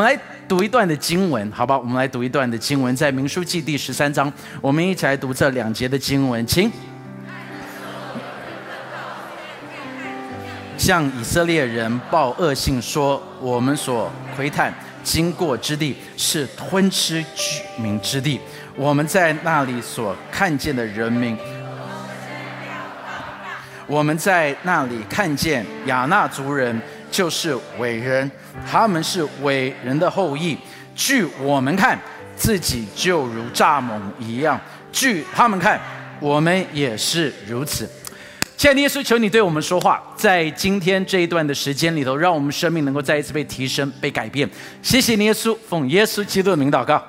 我们来读一段的经文，好吧？我们来读一段的经文，在民书记第十三章，我们一起来读这两节的经文，请。向以色列人报恶信说：我们所窥探经过之地是吞吃居民之地，我们在那里所看见的人民，我们在那里看见亚纳族人就是伟人，他们是伟人的后裔。据我们看，自己就如蚱蜢一样；据他们看，我们也是如此。亲爱的耶稣，求你对我们说话，在今天这一段的时间里头，让我们生命能够再一次被提升、被改变。谢谢，耶稣，奉耶稣基督的名祷告。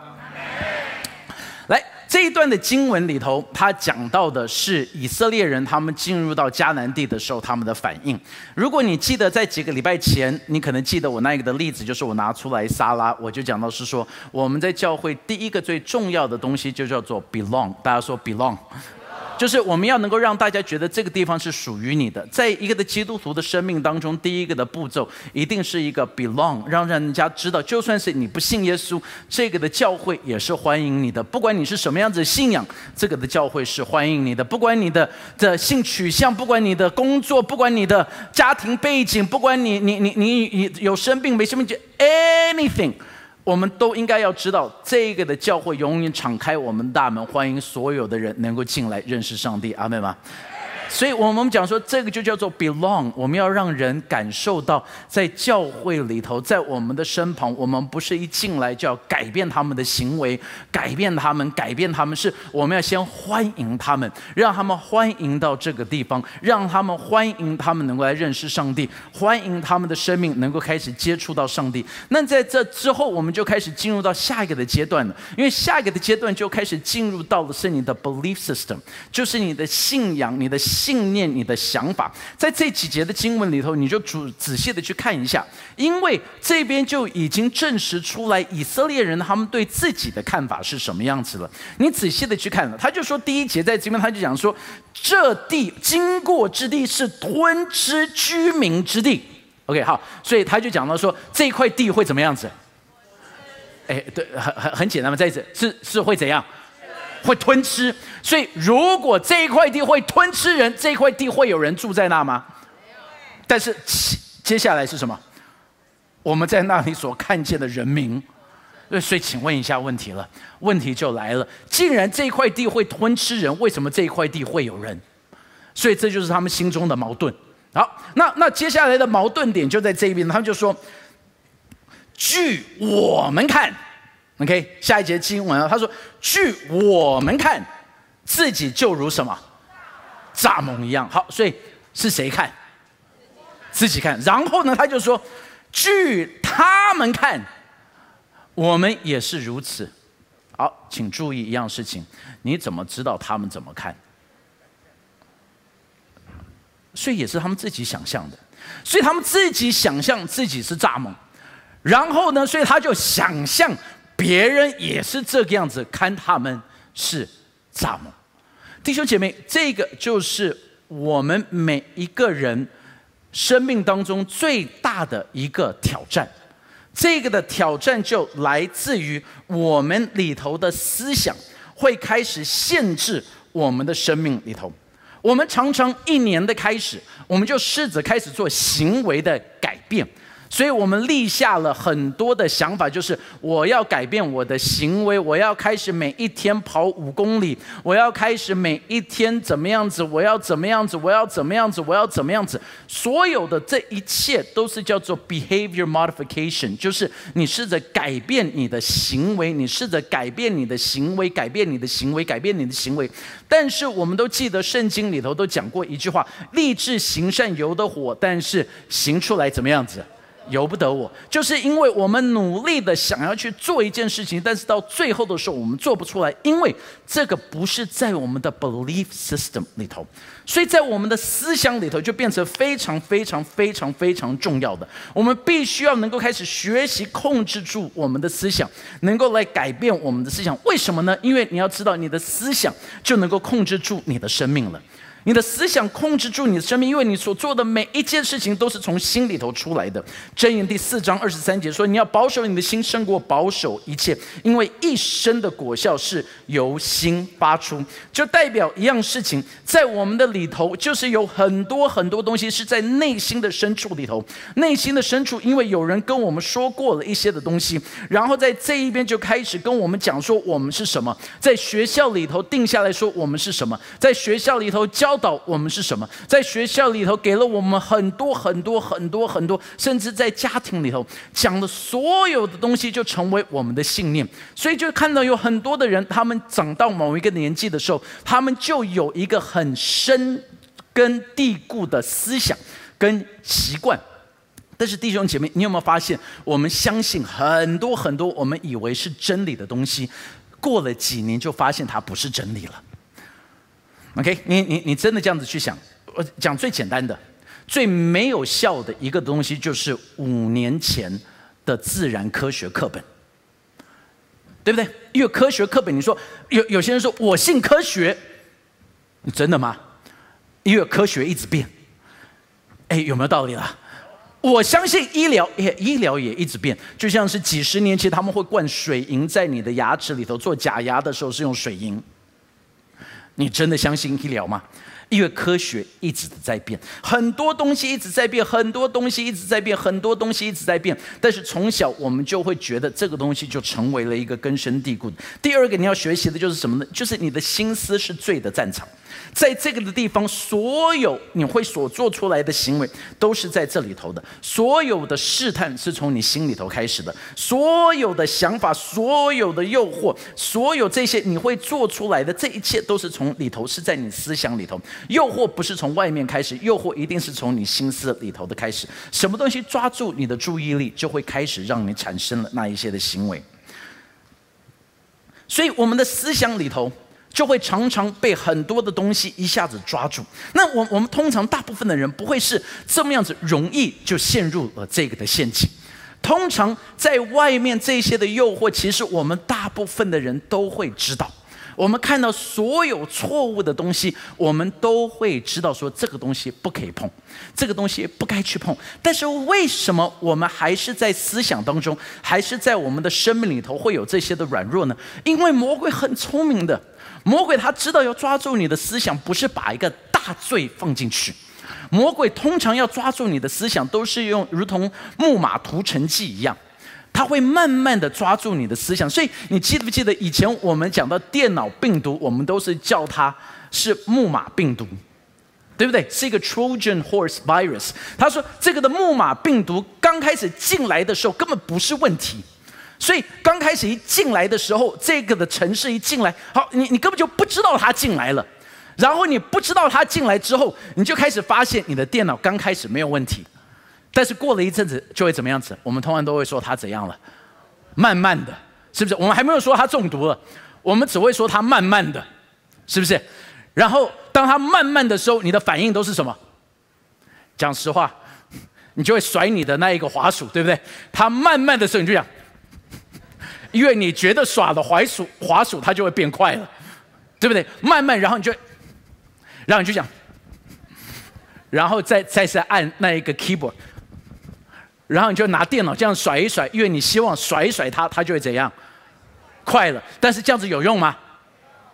这一段的经文里头，他讲到的是以色列人他们进入到迦南地的时候，他们的反应。如果你记得在几个礼拜前，你可能记得我那个的例子，就是我拿出来沙拉，我就讲到是说，我们在教会第一个最重要的东西就叫做 belong。大家说 belong。就是我们要能够让大家觉得这个地方是属于你的，在一个的基督徒的生命当中，第一个的步骤一定是一个 belong，让人家知道，就算是你不信耶稣，这个的教会也是欢迎你的。不管你是什么样子的信仰，这个的教会是欢迎你的。不管你的的性取向，不管你的工作，不管你的家庭背景，不管你你你你你有生病没生病，就 anything。我们都应该要知道，这个的教会永远敞开我们大门，欢迎所有的人能够进来认识上帝。阿妹吗？所以，我们讲说，这个就叫做 belong。我们要让人感受到，在教会里头，在我们的身旁，我们不是一进来就要改变他们的行为，改变他们，改变他们，是我们要先欢迎他们，让他们欢迎到这个地方，让他们欢迎他们能够来认识上帝，欢迎他们的生命能够开始接触到上帝。那在这之后，我们就开始进入到下一个的阶段了，因为下一个的阶段就开始进入到的是你的 belief system，就是你的信仰，你的。信念你的想法，在这几节的经文里头，你就仔仔细的去看一下，因为这边就已经证实出来以色列人他们对自己的看法是什么样子了。你仔细的去看了，他就说第一节在这边他就讲说，这地经过之地是吞吃居民之地。OK，好，所以他就讲到说这块地会怎么样子？哎，对，很很很简单嘛，在这是是会怎样？会吞吃，所以如果这一块地会吞吃人，这一块地会有人住在那吗？但是接下来是什么？我们在那里所看见的人民，所以请问一下问题了，问题就来了：既然这一块地会吞吃人，为什么这一块地会有人？所以这就是他们心中的矛盾。好，那那接下来的矛盾点就在这一边，他们就说：据我们看。OK，下一节经文啊，他说：“据我们看，自己就如什么蚱蜢一样。”好，所以是谁看？自己看。然后呢，他就说：“据他们看，我们也是如此。”好，请注意一样事情，你怎么知道他们怎么看？所以也是他们自己想象的，所以他们自己想象自己是蚱蜢，然后呢，所以他就想象。别人也是这个样子看他们是蚱蜢，弟兄姐妹，这个就是我们每一个人生命当中最大的一个挑战。这个的挑战就来自于我们里头的思想会开始限制我们的生命里头。我们常常一年的开始，我们就试着开始做行为的改变。所以我们立下了很多的想法，就是我要改变我的行为，我要开始每一天跑五公里，我要开始每一天怎么样子，我要怎么样子，我要怎么样子，我要怎么样子。所有的这一切都是叫做 behavior modification，就是你试着改变你的行为，你试着改变你的行为，改变你的行为，改变你的行为。但是我们都记得圣经里头都讲过一句话：立志行善由得火，但是行出来怎么样子？由不得我，就是因为我们努力的想要去做一件事情，但是到最后的时候我们做不出来，因为这个不是在我们的 belief system 里头，所以在我们的思想里头就变成非常非常非常非常重要的。我们必须要能够开始学习控制住我们的思想，能够来改变我们的思想。为什么呢？因为你要知道，你的思想就能够控制住你的生命了。你的思想控制住你的生命，因为你所做的每一件事情都是从心里头出来的。箴言第四章二十三节说：“你要保守你的心，胜过保守一切，因为一生的果效是由心发出。”就代表一样事情，在我们的里头，就是有很多很多东西是在内心的深处里头。内心的深处，因为有人跟我们说过了一些的东西，然后在这一边就开始跟我们讲说我们是什么，在学校里头定下来说我们是什么，在学校里头教。教导我们是什么？在学校里头给了我们很多很多很多很多，甚至在家庭里头讲的所有的东西，就成为我们的信念。所以就看到有很多的人，他们长到某一个年纪的时候，他们就有一个很深根蒂固的思想跟习惯。但是弟兄姐妹，你有没有发现，我们相信很多很多我们以为是真理的东西，过了几年就发现它不是真理了。OK，你你你真的这样子去想？我讲最简单的、最没有效的一个东西，就是五年前的自然科学课本，对不对？因为科学课本，你说有有些人说我信科学，真的吗？因为科学一直变，哎，有没有道理啦？我相信医疗，也医疗也一直变，就像是几十年前他们会灌水银在你的牙齿里头做假牙的时候是用水银。你真的相信医疗吗？因为科学一直在变，很多东西一直在变，很多东西一直在变，很多东西一直在变。但是从小我们就会觉得这个东西就成为了一个根深蒂固的。第二个你要学习的就是什么呢？就是你的心思是罪的战场。在这个的地方，所有你会所做出来的行为，都是在这里头的。所有的试探是从你心里头开始的，所有的想法，所有的诱惑，所有这些你会做出来的这一切，都是从里头，是在你思想里头。诱惑不是从外面开始，诱惑一定是从你心思里头的开始。什么东西抓住你的注意力，就会开始让你产生了那一些的行为。所以，我们的思想里头。就会常常被很多的东西一下子抓住。那我我们通常大部分的人不会是这么样子容易就陷入了这个的陷阱。通常在外面这些的诱惑，其实我们大部分的人都会知道。我们看到所有错误的东西，我们都会知道说这个东西不可以碰，这个东西不该去碰。但是为什么我们还是在思想当中，还是在我们的生命里头会有这些的软弱呢？因为魔鬼很聪明的。魔鬼他知道要抓住你的思想，不是把一个大罪放进去。魔鬼通常要抓住你的思想，都是用如同木马屠城记一样，他会慢慢的抓住你的思想。所以你记不记得以前我们讲到电脑病毒，我们都是叫它是木马病毒，对不对？是一个 Trojan Horse Virus。他说这个的木马病毒刚开始进来的时候根本不是问题。所以刚开始一进来的时候，这个的城市一进来，好，你你根本就不知道他进来了，然后你不知道他进来之后，你就开始发现你的电脑刚开始没有问题，但是过了一阵子就会怎么样子？我们通常都会说他怎样了，慢慢的，是不是？我们还没有说他中毒了，我们只会说他慢慢的，是不是？然后当他慢慢的时候，你的反应都是什么？讲实话，你就会甩你的那一个滑鼠，对不对？他慢慢的时候，你就讲。因为你觉得耍的滑鼠滑鼠它就会变快了，对不对？慢慢，然后你就，然后你就讲，然后再再次按那一个 keyboard，然后你就拿电脑这样甩一甩，因为你希望甩一甩它，它就会怎样，快了。但是这样子有用吗？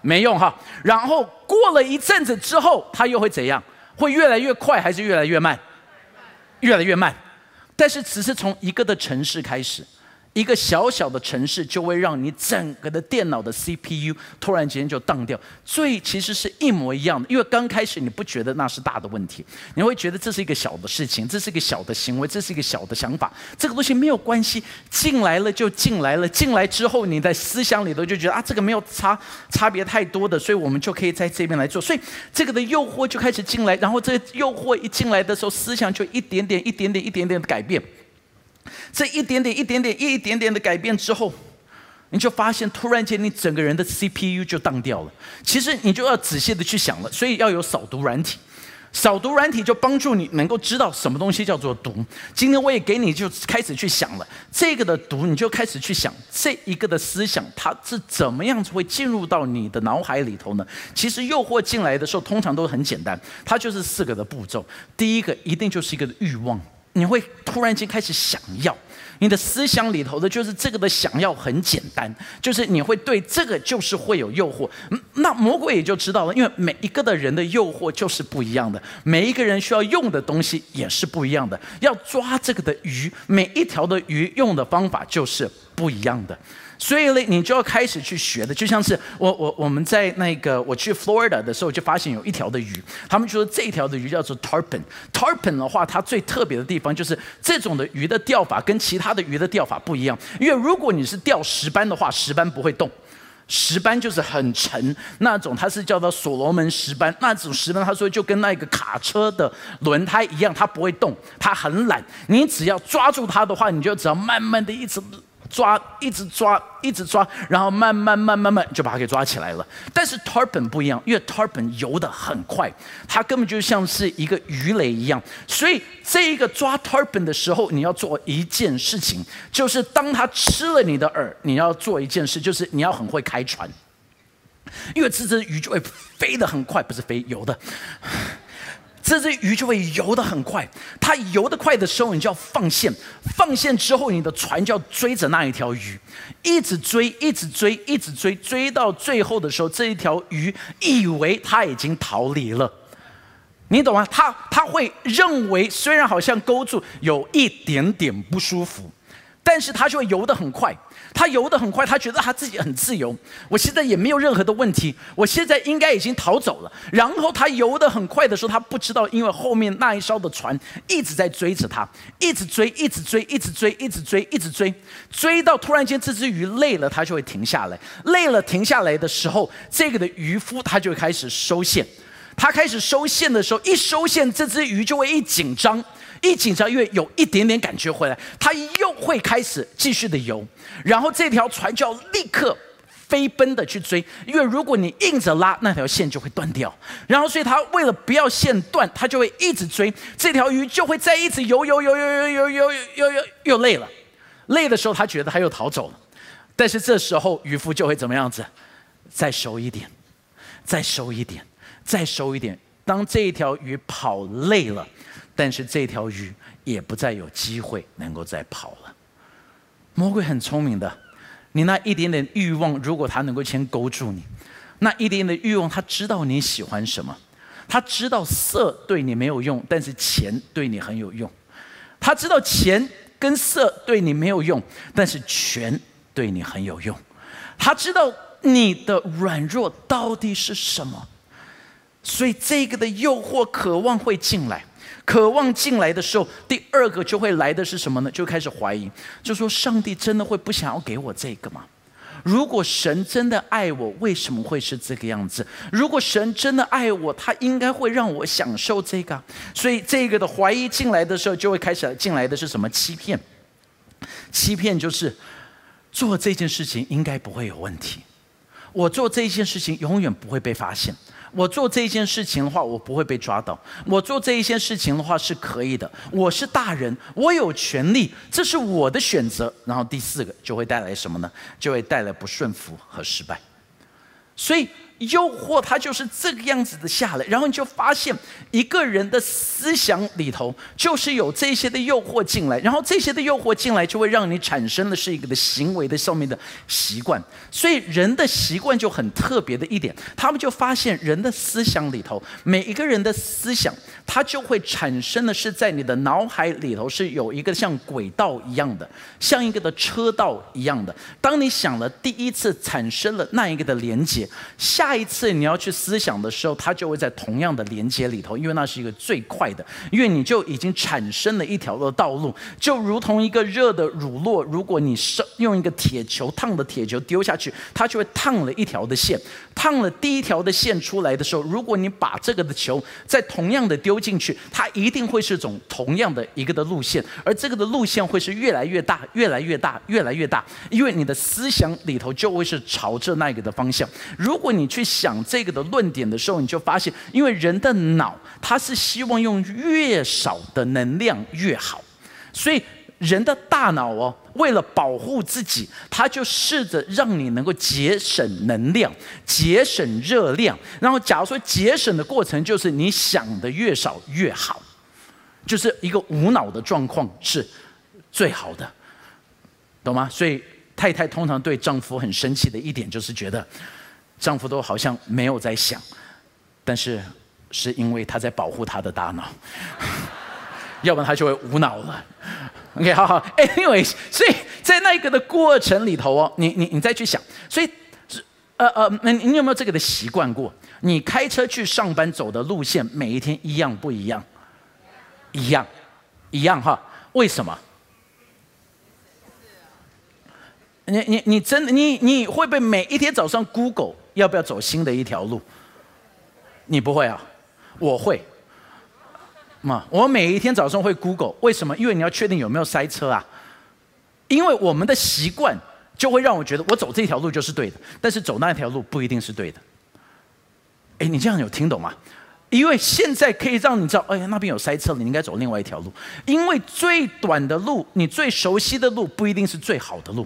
没用哈。然后过了一阵子之后，它又会怎样？会越来越快还是越来越慢？越来越慢。但是只是从一个的城市开始。一个小小的城市就会让你整个的电脑的 CPU 突然间就当掉，所以其实是一模一样的。因为刚开始你不觉得那是大的问题，你会觉得这是一个小的事情，这是一个小的行为，这是一个小的想法，这个东西没有关系，进来了就进来了。进来之后，你在思想里头就觉得啊，这个没有差差别太多的，所以我们就可以在这边来做。所以这个的诱惑就开始进来，然后这诱惑一进来的时候，思想就一点点、一点点、一点点的改变。这一点点、一点点、一点点的改变之后，你就发现，突然间你整个人的 CPU 就当掉了。其实你就要仔细的去想了，所以要有扫毒软体。扫毒软体就帮助你能够知道什么东西叫做毒。今天我也给你就开始去想了，这个的毒你就开始去想这一个的思想，它是怎么样子会进入到你的脑海里头呢？其实诱惑进来的时候，通常都很简单，它就是四个的步骤。第一个一定就是一个欲望，你会突然间开始想要。你的思想里头的，就是这个的想要很简单，就是你会对这个就是会有诱惑。那魔鬼也就知道了，因为每一个的人的诱惑就是不一样的，每一个人需要用的东西也是不一样的。要抓这个的鱼，每一条的鱼用的方法就是不一样的。所以呢，你就要开始去学的，就像是我我我们在那个我去 Florida 的时候，就发现有一条的鱼，他们说这条的鱼叫做 tarpon。tarpon 的话，它最特别的地方就是这种的鱼的钓法跟其他的鱼的钓法不一样。因为如果你是钓石斑的话，石斑不会动，石斑就是很沉那种，它是叫做所罗门石斑。那种石斑，他说就跟那个卡车的轮胎一样，它不会动，它很懒。你只要抓住它的话，你就只要慢慢的一直。抓，一直抓，一直抓，然后慢慢、慢、慢慢就把它给抓起来了。但是 tarpon 不一样，因为 tarpon 游得很快，它根本就像是一个鱼雷一样。所以这一个抓 tarpon 的时候，你要做一件事情，就是当它吃了你的饵，你要做一件事，就是你要很会开船，因为这只鱼就会飞得很快，不是飞游的。这只鱼就会游得很快，它游得快的时候，你就要放线。放线之后，你的船就要追着那一条鱼，一直追，一直追，一直追，追到最后的时候，这一条鱼以为它已经逃离了，你懂吗？它它会认为，虽然好像勾住有一点点不舒服，但是它就会游得很快。他游得很快，他觉得他自己很自由。我现在也没有任何的问题，我现在应该已经逃走了。然后他游得很快的时候，他不知道，因为后面那一艘的船一直在追着他，一直追，一直追，一直追，一直追，一直追，追到突然间这只鱼累了，它就会停下来。累了停下来的时候，这个的渔夫他就开始收线。他开始收线的时候，一收线，这只鱼就会一紧张。一紧张，因为有一点点感觉回来，他又会开始继续的游，然后这条船就要立刻飞奔的去追，因为如果你硬着拉，那条线就会断掉。然后，所以他为了不要线断，他就会一直追这条鱼，就会再一直游游游游游游游游游又累了，累的时候他觉得他又逃走了，但是这时候渔夫就会怎么样子？再收一点，再收一点，再收一点。当这一条鱼跑累了。但是这条鱼也不再有机会能够再跑了。魔鬼很聪明的，你那一点点欲望，如果他能够先勾住你，那一点点欲望，他知道你喜欢什么，他知道色对你没有用，但是钱对你很有用。他知道钱跟色对你没有用，但是权对你很有用。他知道你的软弱到底是什么，所以这个的诱惑、渴望会进来。渴望进来的时候，第二个就会来的是什么呢？就开始怀疑，就说上帝真的会不想要给我这个吗？如果神真的爱我，为什么会是这个样子？如果神真的爱我，他应该会让我享受这个。所以这个的怀疑进来的时候，就会开始进来的是什么？欺骗。欺骗就是做这件事情应该不会有问题，我做这件事情永远不会被发现。我做这一件事情的话，我不会被抓到。我做这一件事情的话是可以的。我是大人，我有权利，这是我的选择。然后第四个就会带来什么呢？就会带来不顺服和失败。所以。诱惑它就是这个样子的下来，然后你就发现一个人的思想里头就是有这些的诱惑进来，然后这些的诱惑进来就会让你产生的是一个的行为的上面的习惯。所以人的习惯就很特别的一点，他们就发现人的思想里头，每一个人的思想，它就会产生的是在你的脑海里头是有一个像轨道一样的，像一个的车道一样的。当你想了第一次产生了那一个的连接，下。下一次你要去思想的时候，它就会在同样的连接里头，因为那是一个最快的，因为你就已经产生了一条的道路，就如同一个热的乳酪，如果你是用一个铁球烫的铁球丢下去，它就会烫了一条的线，烫了第一条的线出来的时候，如果你把这个的球再同样的丢进去，它一定会是种同样的一个的路线，而这个的路线会是越来越大，越来越大，越来越大，因为你的思想里头就会是朝着那个的方向，如果你。去想这个的论点的时候，你就发现，因为人的脑它是希望用越少的能量越好，所以人的大脑哦，为了保护自己，他就试着让你能够节省能量、节省热量。然后，假如说节省的过程就是你想的越少越好，就是一个无脑的状况是最好的，懂吗？所以。太太通常对丈夫很生气的一点，就是觉得丈夫都好像没有在想，但是是因为他在保护他的大脑，要不然他就会无脑了。OK，好好，Anyway，所以在那一个的过程里头哦，你你你再去想，所以呃呃，那你有没有这个的习惯过？你开车去上班走的路线，每一天一样不一样？一样，一样哈？为什么？你你你真的你你会不会每一天早上 Google 要不要走新的一条路？你不会啊，我会。嘛，我每一天早上会 Google，为什么？因为你要确定有没有塞车啊。因为我们的习惯就会让我觉得我走这条路就是对的，但是走那条路不一定是对的。哎，你这样有听懂吗？因为现在可以让你知道，哎呀那边有塞车了，你应该走另外一条路。因为最短的路，你最熟悉的路不一定是最好的路。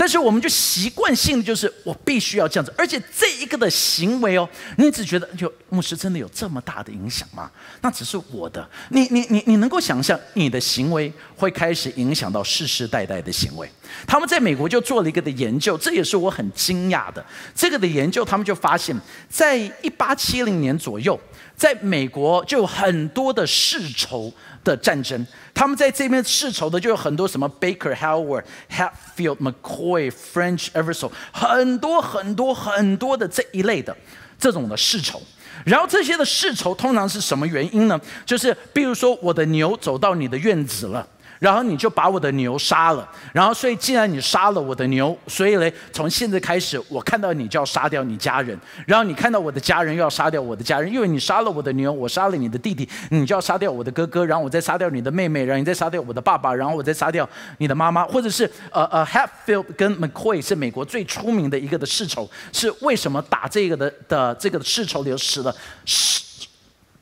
但是我们就习惯性的就是我必须要这样子，而且这一个的行为哦，你只觉得就牧师真的有这么大的影响吗？那只是我的，你你你你能够想象你的行为会开始影响到世世代代的行为？他们在美国就做了一个的研究，这也是我很惊讶的。这个的研究他们就发现，在一八七零年左右，在美国就有很多的世仇。的战争，他们在这边世仇的就有很多什么 Baker Howard Hatfield McCoy French Eversole，很多很多很多的这一类的这种的世仇。然后这些的世仇通常是什么原因呢？就是比如说我的牛走到你的院子了。然后你就把我的牛杀了，然后所以既然你杀了我的牛，所以呢，从现在开始我看到你就要杀掉你家人，然后你看到我的家人又要杀掉我的家人，因为你杀了我的牛，我杀了你的弟弟，你就要杀掉我的哥哥，然后我再杀掉你的妹妹，然后你再杀掉我的爸爸，然后我再杀掉你的妈妈，或者是呃呃，Hatfield 跟 McCoy 是美国最出名的一个的世仇，是为什么打这个的的这个世仇里死了十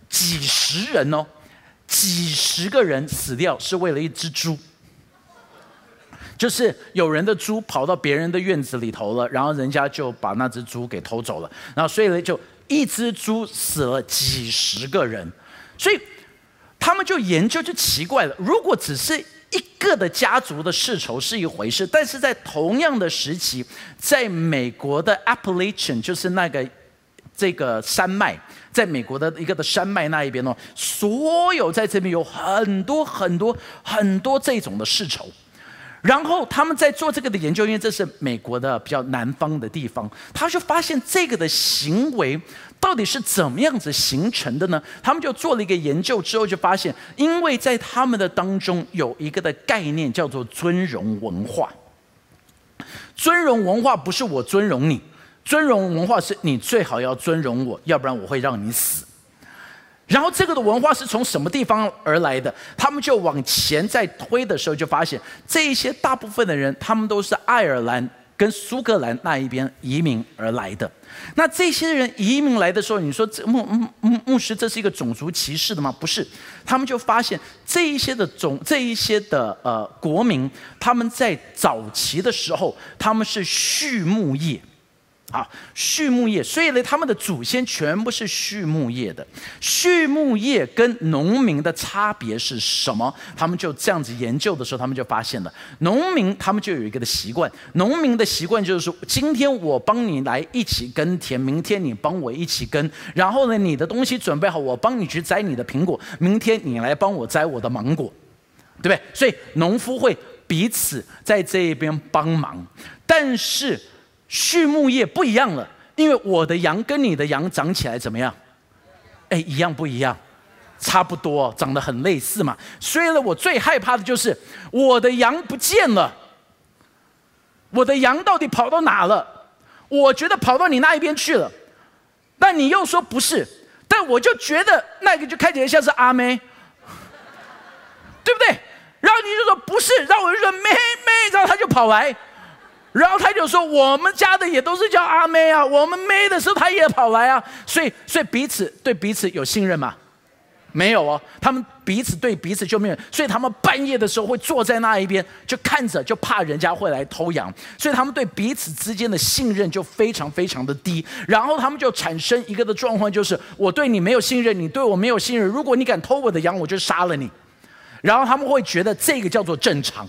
几十人哦。几十个人死掉是为了一只猪，就是有人的猪跑到别人的院子里头了，然后人家就把那只猪给偷走了，然后所以呢，就一只猪死了几十个人，所以他们就研究就奇怪了，如果只是一个的家族的世仇是一回事，但是在同样的时期，在美国的 Appalachian 就是那个这个山脉。在美国的一个的山脉那一边哦，所有在这边有很多很多很多这种的世仇，然后他们在做这个的研究，因为这是美国的比较南方的地方，他就发现这个的行为到底是怎么样子形成的呢？他们就做了一个研究之后，就发现，因为在他们的当中有一个的概念叫做尊荣文化，尊荣文化不是我尊荣你。尊荣文化是你最好要尊荣我，要不然我会让你死。然后这个的文化是从什么地方而来的？他们就往前在推的时候，就发现这一些大部分的人，他们都是爱尔兰跟苏格兰那一边移民而来的。那这些人移民来的时候，你说牧牧牧牧师这是一个种族歧视的吗？不是，他们就发现这一些的种这一些的呃国民，他们在早期的时候，他们是畜牧业。啊，畜牧业，所以呢，他们的祖先全部是畜牧业的。畜牧业跟农民的差别是什么？他们就这样子研究的时候，他们就发现了，农民他们就有一个的习惯，农民的习惯就是说，今天我帮你来一起耕田，明天你帮我一起耕，然后呢，你的东西准备好，我帮你去摘你的苹果，明天你来帮我摘我的芒果，对不对？所以农夫会彼此在这一边帮忙，但是。畜牧业不一样了，因为我的羊跟你的羊长起来怎么样？哎，一样不一样？差不多，长得很类似嘛。所以呢，我最害怕的就是我的羊不见了。我的羊到底跑到哪了？我觉得跑到你那一边去了，但你又说不是，但我就觉得那个就看起来像是阿妹，对不对？然后你就说不是，然后我就说妹妹，然后他就跑来。然后他就说：“我们家的也都是叫阿妹啊，我们妹的时候他也跑来啊。”所以，所以彼此对彼此有信任吗？没有哦，他们彼此对彼此就没有，所以他们半夜的时候会坐在那一边，就看着，就怕人家会来偷羊，所以他们对彼此之间的信任就非常非常的低。然后他们就产生一个的状况，就是我对你没有信任，你对我没有信任。如果你敢偷我的羊，我就杀了你。然后他们会觉得这个叫做正常。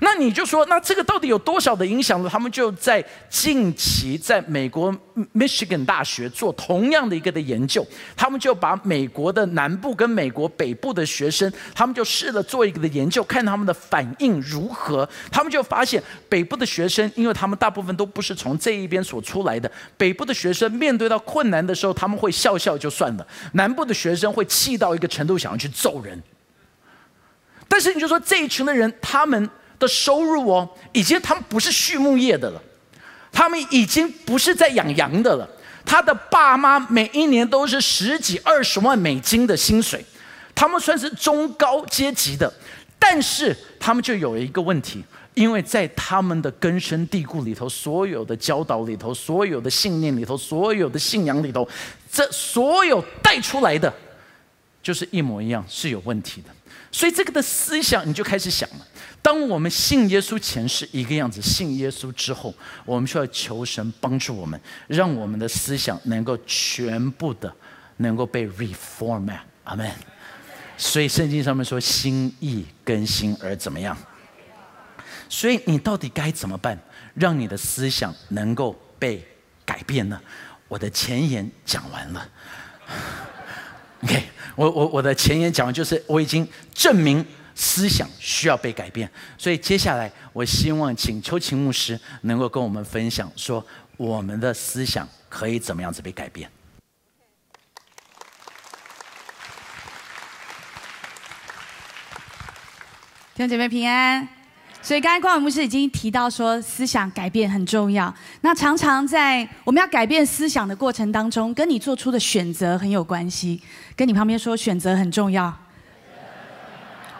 那你就说，那这个到底有多少的影响呢？他们就在近期在美国 Michigan 大学做同样的一个的研究，他们就把美国的南部跟美国北部的学生，他们就试了做一个的研究，看他们的反应如何。他们就发现，北部的学生，因为他们大部分都不是从这一边所出来的，北部的学生面对到困难的时候，他们会笑笑就算了；南部的学生会气到一个程度，想要去揍人。但是你就说这一群的人，他们。的收入哦，已经他们不是畜牧业的了，他们已经不是在养羊的了。他的爸妈每一年都是十几二十万美金的薪水，他们算是中高阶级的，但是他们就有一个问题，因为在他们的根深蒂固里头，所有的教导里头，所有的信念里头，所有的信仰里头，这所有带出来的就是一模一样，是有问题的。所以这个的思想你就开始想了。当我们信耶稣前是一个样子，信耶稣之后，我们需要求神帮助我们，让我们的思想能够全部的能够被 reformat。阿门。所以圣经上面说，心意更新而怎么样？所以你到底该怎么办，让你的思想能够被改变呢？我的前言讲完了。OK，我我我的前言讲完，就是我已经证明。思想需要被改变，所以接下来我希望请邱琴牧师能够跟我们分享，说我们的思想可以怎么样子被改变。弟兄姐妹平安。所以刚才光伟牧师已经提到说，思想改变很重要。那常常在我们要改变思想的过程当中，跟你做出的选择很有关系。跟你旁边说，选择很重要。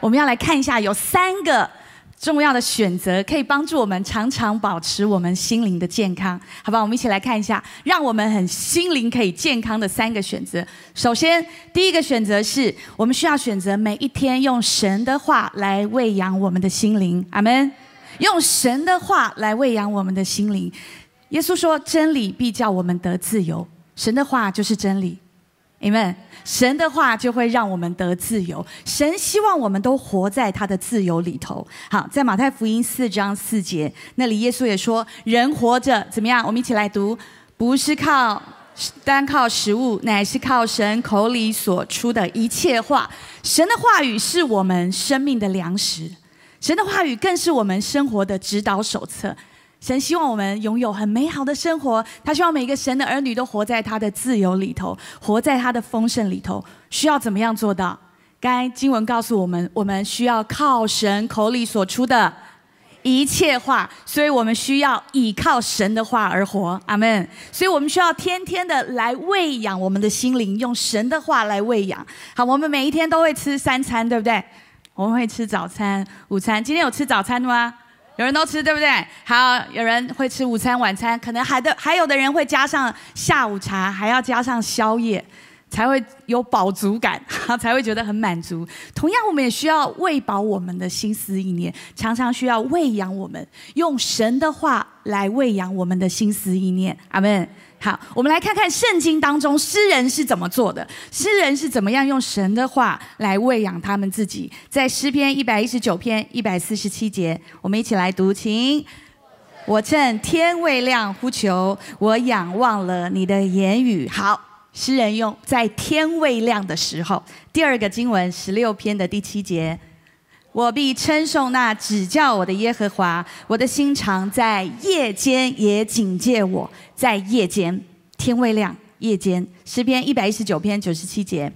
我们要来看一下，有三个重要的选择，可以帮助我们常常保持我们心灵的健康，好吧？我们一起来看一下，让我们很心灵可以健康的三个选择。首先，第一个选择是我们需要选择每一天用神的话来喂养我们的心灵。阿门。用神的话来喂养我们的心灵。耶稣说：“真理必叫我们得自由。”神的话就是真理。Amen。神的话就会让我们得自由。神希望我们都活在他的自由里头。好，在马太福音四章四节那里，耶稣也说：“人活着怎么样？”我们一起来读：“不是靠单靠食物，乃是靠神口里所出的一切话。神的话语是我们生命的粮食，神的话语更是我们生活的指导手册。”神希望我们拥有很美好的生活，他希望每一个神的儿女都活在他的自由里头，活在他的丰盛里头。需要怎么样做到？该经文告诉我们，我们需要靠神口里所出的一切话，所以我们需要倚靠神的话而活。阿门。所以我们需要天天的来喂养我们的心灵，用神的话来喂养。好，我们每一天都会吃三餐，对不对？我们会吃早餐、午餐。今天有吃早餐吗？有人都吃，对不对？好，有人会吃午餐、晚餐，可能还的还有的人会加上下午茶，还要加上宵夜，才会有饱足感，才会觉得很满足。同样，我们也需要喂饱我们的心思意念，常常需要喂养我们，用神的话来喂养我们的心思意念。阿门。好，我们来看看圣经当中诗人是怎么做的。诗人是怎么样用神的话来喂养他们自己？在诗篇一百一十九篇一百四十七节，我们一起来读，请。我趁天未亮呼求，我仰望了你的言语。好，诗人用在天未亮的时候。第二个经文十六篇的第七节。我必称颂那指教我的耶和华，我的心肠在夜间也警戒我，在夜间天未亮，夜间诗篇一百一十九篇九十七节，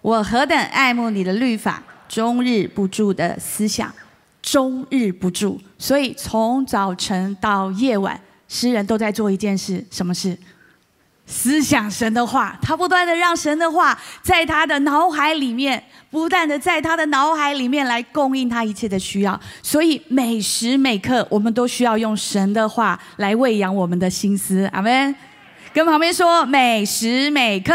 我何等爱慕你的律法，终日不住的思想，终日不住。所以从早晨到夜晚，诗人都在做一件事，什么事？思想神的话，他不断的让神的话在他的脑海里面，不断的在他的脑海里面来供应他一切的需要。所以每时每刻，我们都需要用神的话来喂养我们的心思。阿门。跟旁边说，每时每刻。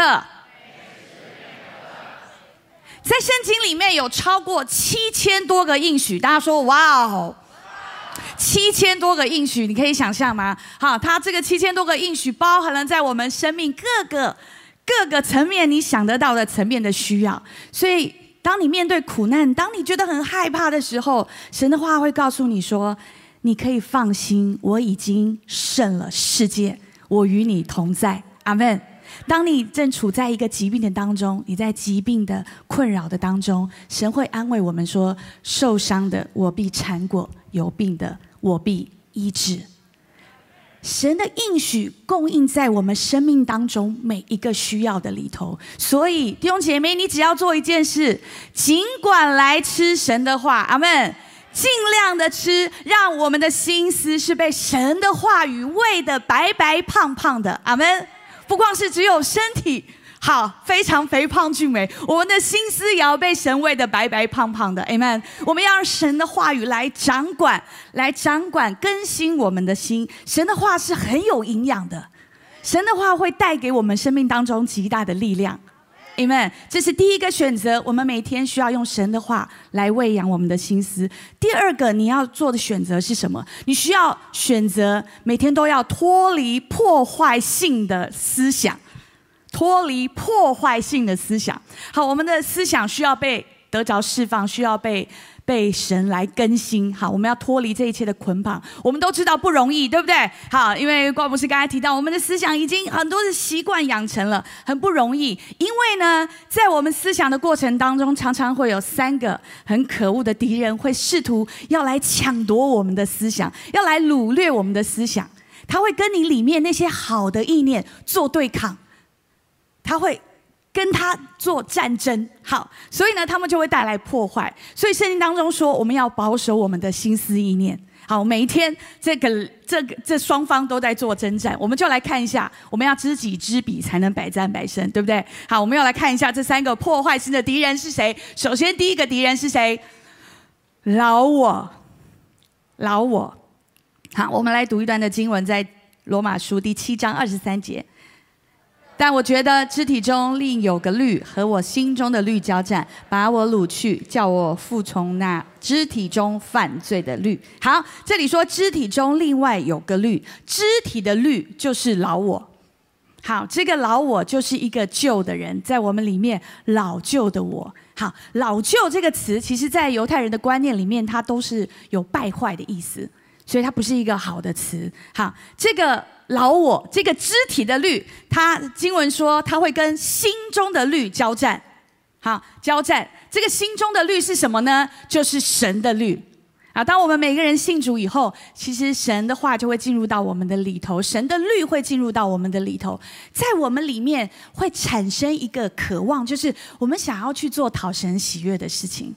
在圣经里面有超过七千多个应许，大家说哇哦！七千多个应许，你可以想象吗？好，它这个七千多个应许包含了在我们生命各个各个层面你想得到的层面的需要。所以，当你面对苦难，当你觉得很害怕的时候，神的话会告诉你说：“你可以放心，我已经胜了世界，我与你同在。”阿门。当你正处在一个疾病的当中，你在疾病的困扰的当中，神会安慰我们说：“受伤的我必缠过，有病的。”我必医治。神的应许供应在我们生命当中每一个需要的里头，所以弟兄姐妹，你只要做一件事，尽管来吃神的话，阿门。尽量的吃，让我们的心思是被神的话语喂的白白胖胖的，阿门。不光是只有身体。好，非常肥胖俊美，我们的心思也要被神喂的白白胖胖的，Amen。我们要让神的话语来掌管，来掌管更新我们的心。神的话是很有营养的，神的话会带给我们生命当中极大的力量，Amen。这是第一个选择，我们每天需要用神的话来喂养我们的心思。第二个你要做的选择是什么？你需要选择每天都要脱离破坏性的思想。脱离破坏性的思想，好，我们的思想需要被得着释放，需要被被神来更新。好，我们要脱离这一切的捆绑。我们都知道不容易，对不对？好，因为怪博士刚才提到，我们的思想已经很多的习惯养成了，很不容易。因为呢，在我们思想的过程当中，常常会有三个很可恶的敌人，会试图要来抢夺我们的思想，要来掳掠我们的思想。他会跟你里面那些好的意念做对抗。他会跟他做战争，好，所以呢，他们就会带来破坏。所以圣经当中说，我们要保守我们的心思意念。好，每一天这个这个这双方都在做征战，我们就来看一下，我们要知己知彼，才能百战百胜，对不对？好，我们要来看一下这三个破坏性的敌人是谁。首先，第一个敌人是谁？老我，老我。好，我们来读一段的经文，在罗马书第七章二十三节。但我觉得肢体中另有个律和我心中的律交战，把我掳去，叫我服从那肢体中犯罪的律。好，这里说肢体中另外有个律，肢体的律就是老我。好，这个老我就是一个旧的人，在我们里面老旧的我。好，老旧这个词，其实在犹太人的观念里面，它都是有败坏的意思，所以它不是一个好的词。好，这个。老我这个肢体的律，他经文说他会跟心中的律交战，好交战。这个心中的律是什么呢？就是神的律啊。当我们每个人信主以后，其实神的话就会进入到我们的里头，神的律会进入到我们的里头，在我们里面会产生一个渴望，就是我们想要去做讨神喜悦的事情。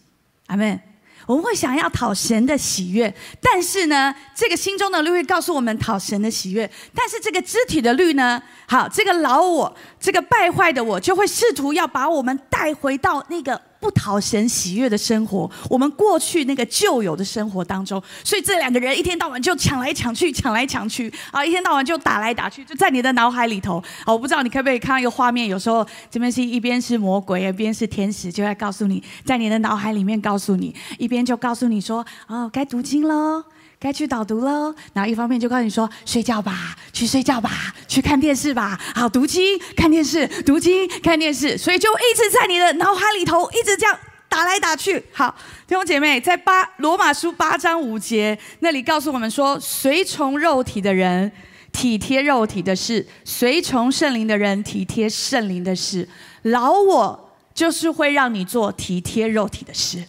阿门。我们会想要讨神的喜悦，但是呢，这个心中的律会告诉我们讨神的喜悦，但是这个肢体的律呢，好，这个老我，这个败坏的我，就会试图要把我们带回到那个。不讨神喜悦的生活，我们过去那个旧有的生活当中，所以这两个人一天到晚就抢来抢去，抢来抢去啊，一天到晚就打来打去，就在你的脑海里头啊。我不知道你可不可以看到一个画面，有时候这边是一边是魔鬼，一边是天使，就在告诉你，在你的脑海里面告诉你，一边就告诉你说，哦，该读经喽。该去导读喽，然后一方面就告诉你说睡觉吧，去睡觉吧，去看电视吧，好读经看电视，读经看电视，所以就一直在你的脑海里头一直这样打来打去。好，弟兄姐妹，在八罗马书八章五节那里告诉我们说，随从肉体的人体贴肉体的事，随从圣灵的人体贴圣灵的事。老我就是会让你做体贴肉体的事。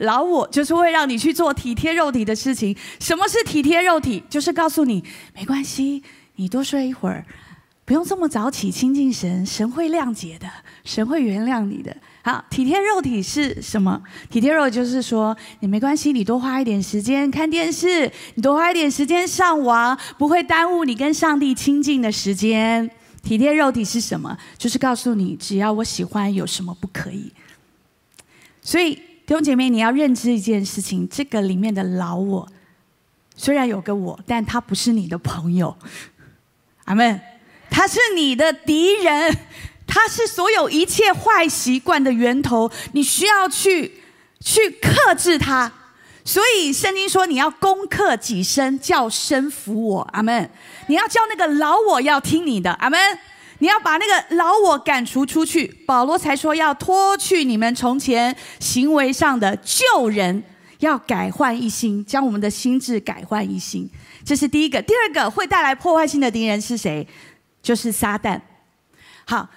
老我就是会让你去做体贴肉体的事情。什么是体贴肉体？就是告诉你没关系，你多睡一会儿，不用这么早起亲近神，神会谅解的，神会原谅你的。好，体贴肉体是什么？体贴肉就是说，你没关系，你多花一点时间看电视，你多花一点时间上网，不会耽误你跟上帝亲近的时间。体贴肉体是什么？就是告诉你，只要我喜欢，有什么不可以？所以弟兄姐妹，你要认知一件事情：这个里面的老我，虽然有个我，但他不是你的朋友。阿门。他是你的敌人。它是所有一切坏习惯的源头，你需要去去克制它。所以圣经说，你要攻克己身，叫身服我。阿门。你要叫那个老我要听你的。阿门。你要把那个老我赶除出去。保罗才说要脱去你们从前行为上的旧人，要改换一心，将我们的心智改换一心。这是第一个。第二个会带来破坏性的敌人是谁？就是撒旦。好。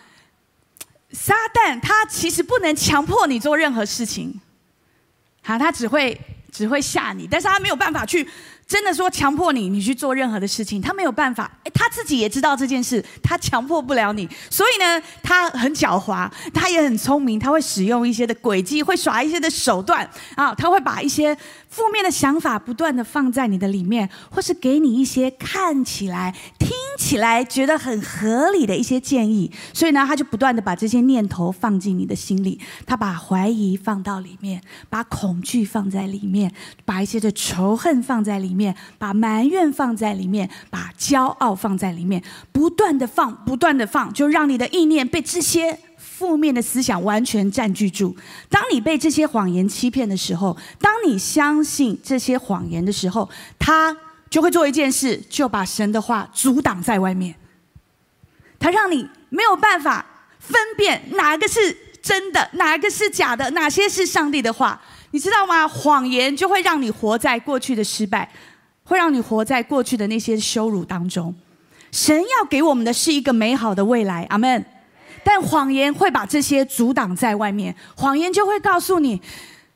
撒旦他其实不能强迫你做任何事情，好，他只会只会吓你，但是他没有办法去。真的说强迫你，你去做任何的事情，他没有办法。哎，他自己也知道这件事，他强迫不了你。所以呢，他很狡猾，他也很聪明，他会使用一些的诡计，会耍一些的手段啊。他会把一些负面的想法不断的放在你的里面，或是给你一些看起来、听起来觉得很合理的一些建议。所以呢，他就不断的把这些念头放进你的心里，他把怀疑放到里面，把恐惧放在里面，把一些的仇恨放在里面。把埋怨放在里面，把骄傲放在里面，不断的放，不断的放，就让你的意念被这些负面的思想完全占据住。当你被这些谎言欺骗的时候，当你相信这些谎言的时候，他就会做一件事，就把神的话阻挡在外面。他让你没有办法分辨哪个是真的，哪个是假的，哪些是上帝的话，你知道吗？谎言就会让你活在过去的失败。会让你活在过去的那些羞辱当中。神要给我们的是一个美好的未来，阿门。但谎言会把这些阻挡在外面，谎言就会告诉你：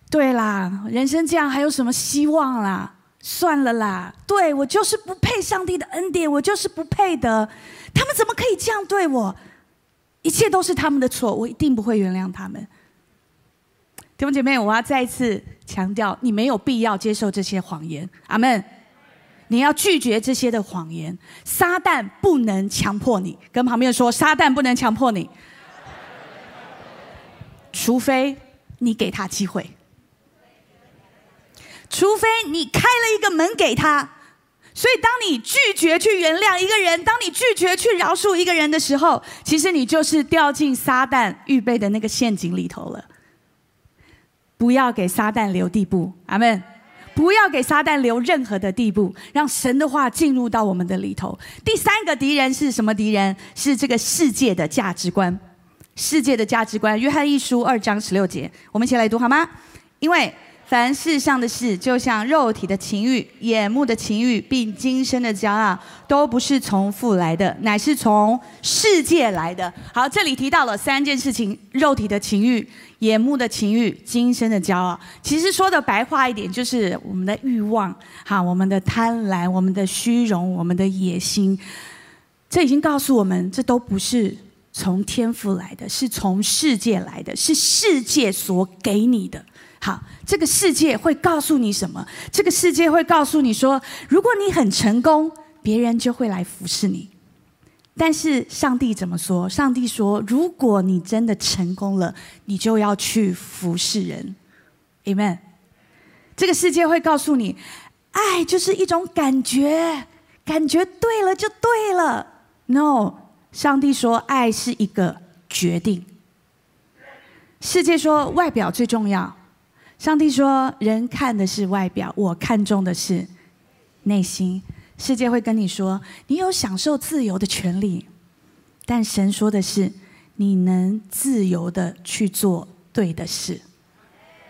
对啦，人生这样还有什么希望啦？算了啦，对我就是不配上帝的恩典，我就是不配的。他们怎么可以这样对我？一切都是他们的错，我一定不会原谅他们。弟兄姐妹，我要再一次强调，你没有必要接受这些谎言，阿门。你要拒绝这些的谎言，撒旦不能强迫你。跟旁边说，撒旦不能强迫你，除非你给他机会，除非你开了一个门给他。所以，当你拒绝去原谅一个人，当你拒绝去饶恕一个人的时候，其实你就是掉进撒旦预备的那个陷阱里头了。不要给撒旦留地步，阿门。不要给撒旦留任何的地步，让神的话进入到我们的里头。第三个敌人是什么敌人？是这个世界的价值观。世界的价值观，约翰一书二章十六节，我们一起来读好吗？因为。凡世上的事，就像肉体的情欲、眼目的情欲，并今生的骄傲，都不是从父来的，乃是从世界来的。好，这里提到了三件事情：肉体的情欲、眼目的情欲、今生的骄傲。其实说的白话一点，就是我们的欲望，哈，我们的贪婪、我们的虚荣、我们的野心。这已经告诉我们，这都不是从天赋来的，是从世界来的，是世界所给你的。好，这个世界会告诉你什么？这个世界会告诉你说，如果你很成功，别人就会来服侍你。但是上帝怎么说？上帝说，如果你真的成功了，你就要去服侍人。Amen。这个世界会告诉你，爱就是一种感觉，感觉对了就对了。No，上帝说，爱是一个决定。世界说，外表最重要。上帝说：“人看的是外表，我看重的是内心。世界会跟你说，你有享受自由的权利，但神说的是，你能自由的去做对的事。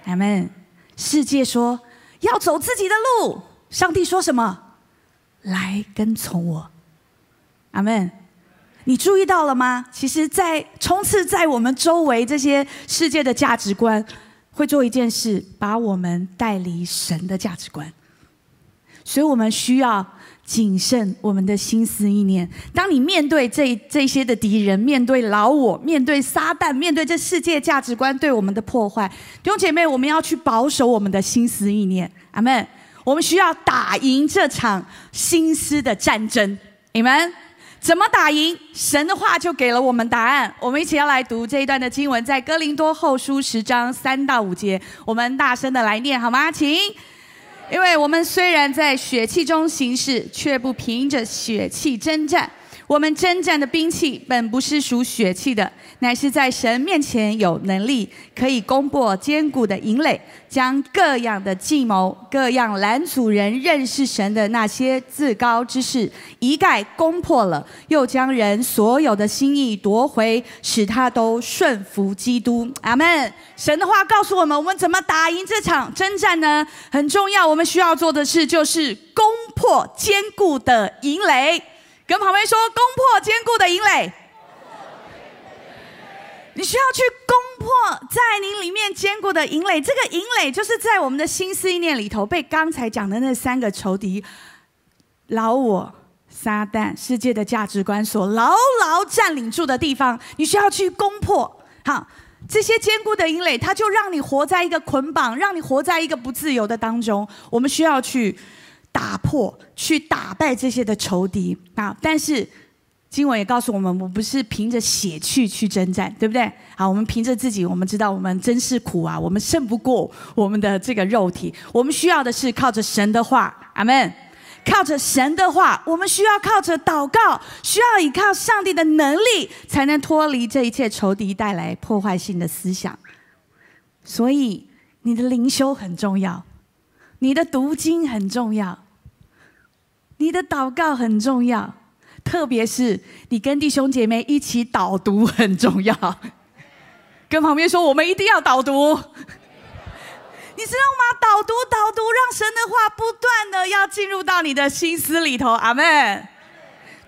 阿门。世界说要走自己的路，上帝说什么？来跟从我。阿门。你注意到了吗？其实，在冲刺在我们周围这些世界的价值观。”会做一件事，把我们带离神的价值观。所以我们需要谨慎我们的心思意念。当你面对这这些的敌人，面对老我，面对撒旦，面对这世界价值观对我们的破坏，弟兄姐妹，我们要去保守我们的心思意念。阿门。我们需要打赢这场心思的战争。你们怎么打赢？神的话就给了我们答案。我们一起要来读这一段的经文，在哥林多后书十章三到五节。我们大声的来念好吗？请。因为我们虽然在血气中行事，却不凭着血气征战。我们征战的兵器本不是属血气的，乃是在神面前有能力，可以攻破坚固的营垒，将各样的计谋、各样拦阻人认识神的那些自高之事一概攻破了，又将人所有的心意夺回，使他都顺服基督。阿门。神的话告诉我们，我们怎么打赢这场征战呢？很重要，我们需要做的事就是攻破坚固的营垒。跟旁边说，攻破坚固的营垒。你需要去攻破在你里面坚固的营垒。这个营垒就是在我们的心思意念里头，被刚才讲的那三个仇敌——老我、撒旦、世界的价值观所牢牢占领住的地方。你需要去攻破。好，这些坚固的营垒，它就让你活在一个捆绑，让你活在一个不自由的当中。我们需要去。打破，去打败这些的仇敌啊！但是经文也告诉我们，我们不是凭着血去去征战，对不对？好，我们凭着自己，我们知道我们真是苦啊！我们胜不过我们的这个肉体，我们需要的是靠着神的话，阿门。靠着神的话，我们需要靠着祷告，需要依靠上帝的能力，才能脱离这一切仇敌带来破坏性的思想。所以，你的灵修很重要，你的读经很重要。你的祷告很重要，特别是你跟弟兄姐妹一起导读很重要。跟旁边说，我们一定要导读，你知道吗？导读导读，让神的话不断的要进入到你的心思里头。阿门。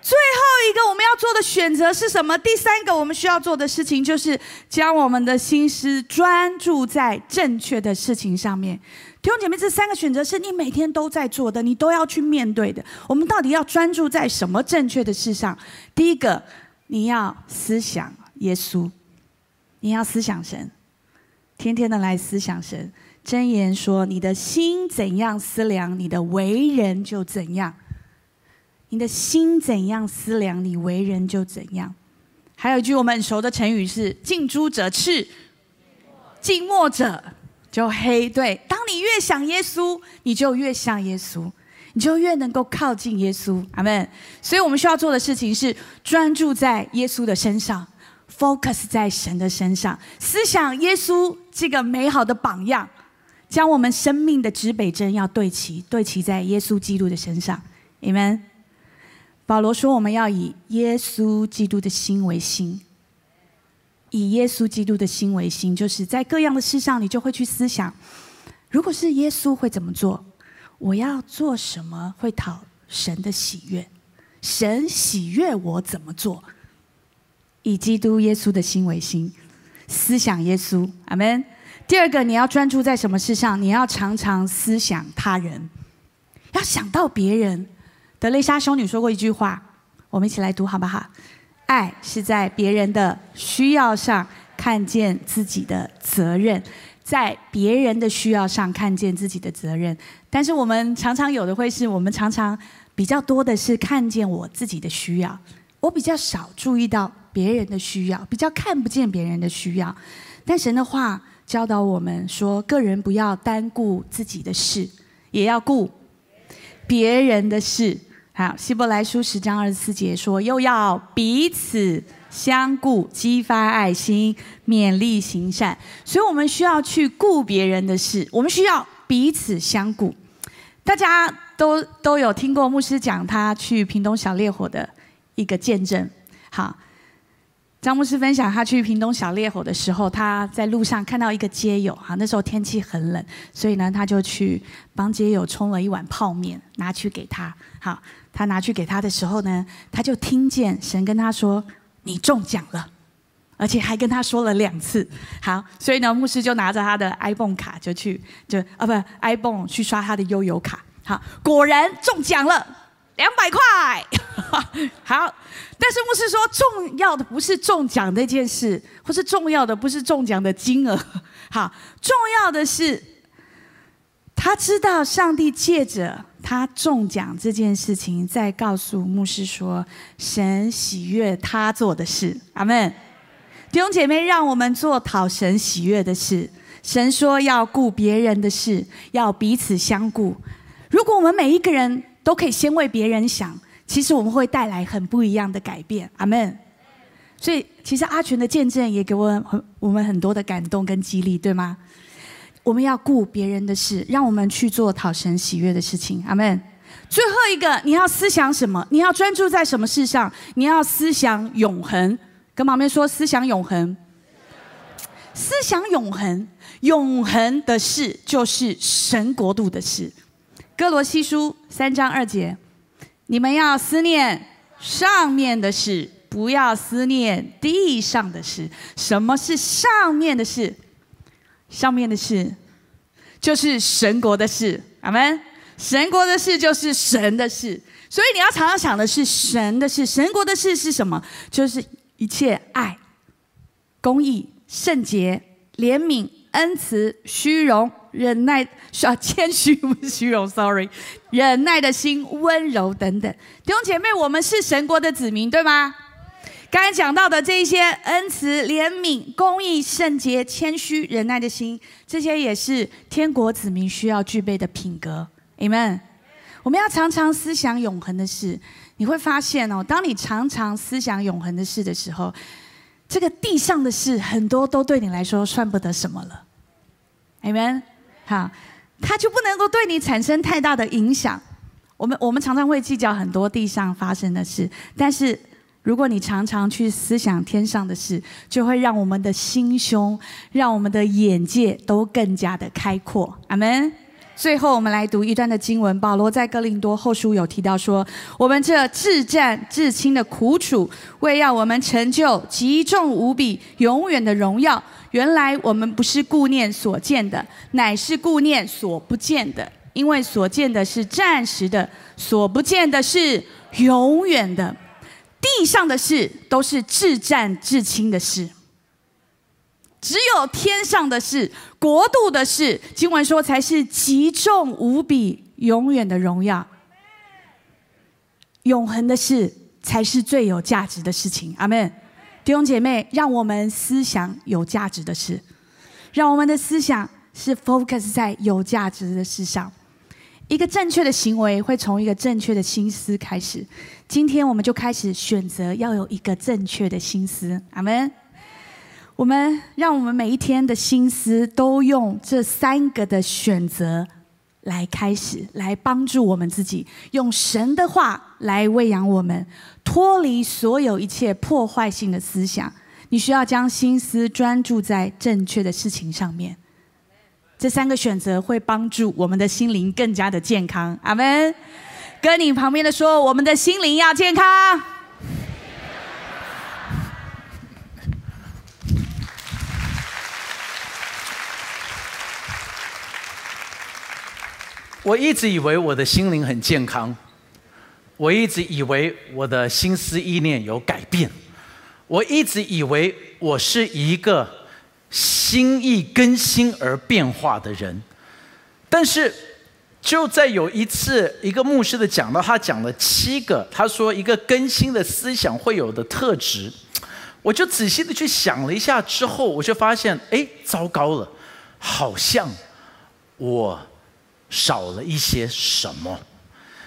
最后一个我们要做的选择是什么？第三个我们需要做的事情就是将我们的心思专注在正确的事情上面。弟兄姐妹，这三个选择是你每天都在做的，你都要去面对的。我们到底要专注在什么正确的事上？第一个，你要思想耶稣，你要思想神，天天的来思想神。箴言说：“你的心怎样思量，你的为人就怎样。你的心怎样思量，你为人就怎样。”还有一句我们很熟的成语是“近朱者赤，近墨者”。就黑对，当你越想耶稣，你就越像耶稣，你就越能够靠近耶稣。阿门。所以我们需要做的事情是专注在耶稣的身上，focus 在神的身上，思想耶稣这个美好的榜样，将我们生命的指北针要对齐，对齐在耶稣基督的身上。你们，保罗说我们要以耶稣基督的心为心。以耶稣基督的心为心，就是在各样的事上，你就会去思想：如果是耶稣会怎么做？我要做什么会讨神的喜悦？神喜悦我怎么做？以基督耶稣的心为心，思想耶稣，阿门。第二个，你要专注在什么事上？你要常常思想他人，要想到别人。德蕾莎修女说过一句话，我们一起来读好不好？爱是在别人的需要上看见自己的责任，在别人的需要上看见自己的责任。但是我们常常有的会是我们常常比较多的是看见我自己的需要，我比较少注意到别人的需要，比较看不见别人的需要。但神的话教导我们说，个人不要单顾自己的事，也要顾别人的事。好，希伯来书十章二十四节说：“又要彼此相顾，激发爱心，勉励行善。”所以，我们需要去顾别人的事，我们需要彼此相顾。大家都都有听过牧师讲他去屏东小烈火的一个见证。好。张牧师分享，他去屏东小烈火的时候，他在路上看到一个街友，哈，那时候天气很冷，所以呢，他就去帮街友冲了一碗泡面，拿去给他。好，他拿去给他的时候呢，他就听见神跟他说：“你中奖了。”而且还跟他说了两次。好，所以呢，牧师就拿着他的 iPhone 卡就去，就啊不，iPhone 去刷他的悠游卡。好，果然中奖了，两百块。好，但是牧师说，重要的不是中奖这件事，或是重要的不是中奖的金额。好，重要的是，他知道上帝借着他中奖这件事情，在告诉牧师说，神喜悦他做的事。阿门。弟兄姐妹，让我们做讨神喜悦的事。神说要顾别人的事，要彼此相顾。如果我们每一个人都可以先为别人想，其实我们会带来很不一样的改变。阿门。所以，其实阿全的见证也给我很我们很多的感动跟激励，对吗？我们要顾别人的事，让我们去做讨神喜悦的事情。阿门。最后一个，你要思想什么？你要专注在什么事上？你要思想永恒。跟旁边说，思想永恒，思想永恒，永恒的事就是神国度的事。哥罗西书三章二节，你们要思念上面的事，不要思念地上的事。什么是上面的事？上面的事就是神国的事。阿门。神国的事就是神的事，所以你要常常想的是神的事。神国的事是什么？就是。一切爱、公义、圣洁、怜悯、恩慈、虚荣、忍耐，啊，谦虚不是虚荣，sorry，忍耐的心、温柔等等。弟兄姐妹，我们是神国的子民，对吗？刚才讲到的这些恩慈、怜悯、公义、圣洁、谦虚、忍耐的心，这些也是天国子民需要具备的品格。Amen。我们要常常思想永恒的事。你会发现哦，当你常常思想永恒的事的时候，这个地上的事很多都对你来说算不得什么了。Amen。好，它就不能够对你产生太大的影响。我们我们常常会计较很多地上发生的事，但是如果你常常去思想天上的事，就会让我们的心胸，让我们的眼界都更加的开阔。阿门。最后，我们来读一段的经文。保罗在哥林多后书有提到说：“我们这至战至轻的苦楚，为要我们成就极重无比、永远的荣耀。原来我们不是顾念所见的，乃是顾念所不见的。因为所见的是暂时的，所不见的是永远的。地上的事都是至战至轻的事。”只有天上的事、国度的事，经文说才是极重无比、永远的荣耀。永恒的事才是最有价值的事情。阿门。弟兄姐妹，让我们思想有价值的事，让我们的思想是 focus 在有价值的事上。一个正确的行为会从一个正确的心思开始。今天我们就开始选择要有一个正确的心思。阿门。我们让我们每一天的心思都用这三个的选择来开始，来帮助我们自己，用神的话来喂养我们，脱离所有一切破坏性的思想。你需要将心思专注在正确的事情上面。这三个选择会帮助我们的心灵更加的健康。阿门。跟你旁边的说，我们的心灵要健康。我一直以为我的心灵很健康，我一直以为我的心思意念有改变，我一直以为我是一个心意更新而变化的人，但是就在有一次一个牧师的讲到，他讲了七个，他说一个更新的思想会有的特质，我就仔细的去想了一下之后，我就发现，哎，糟糕了，好像我。少了一些什么，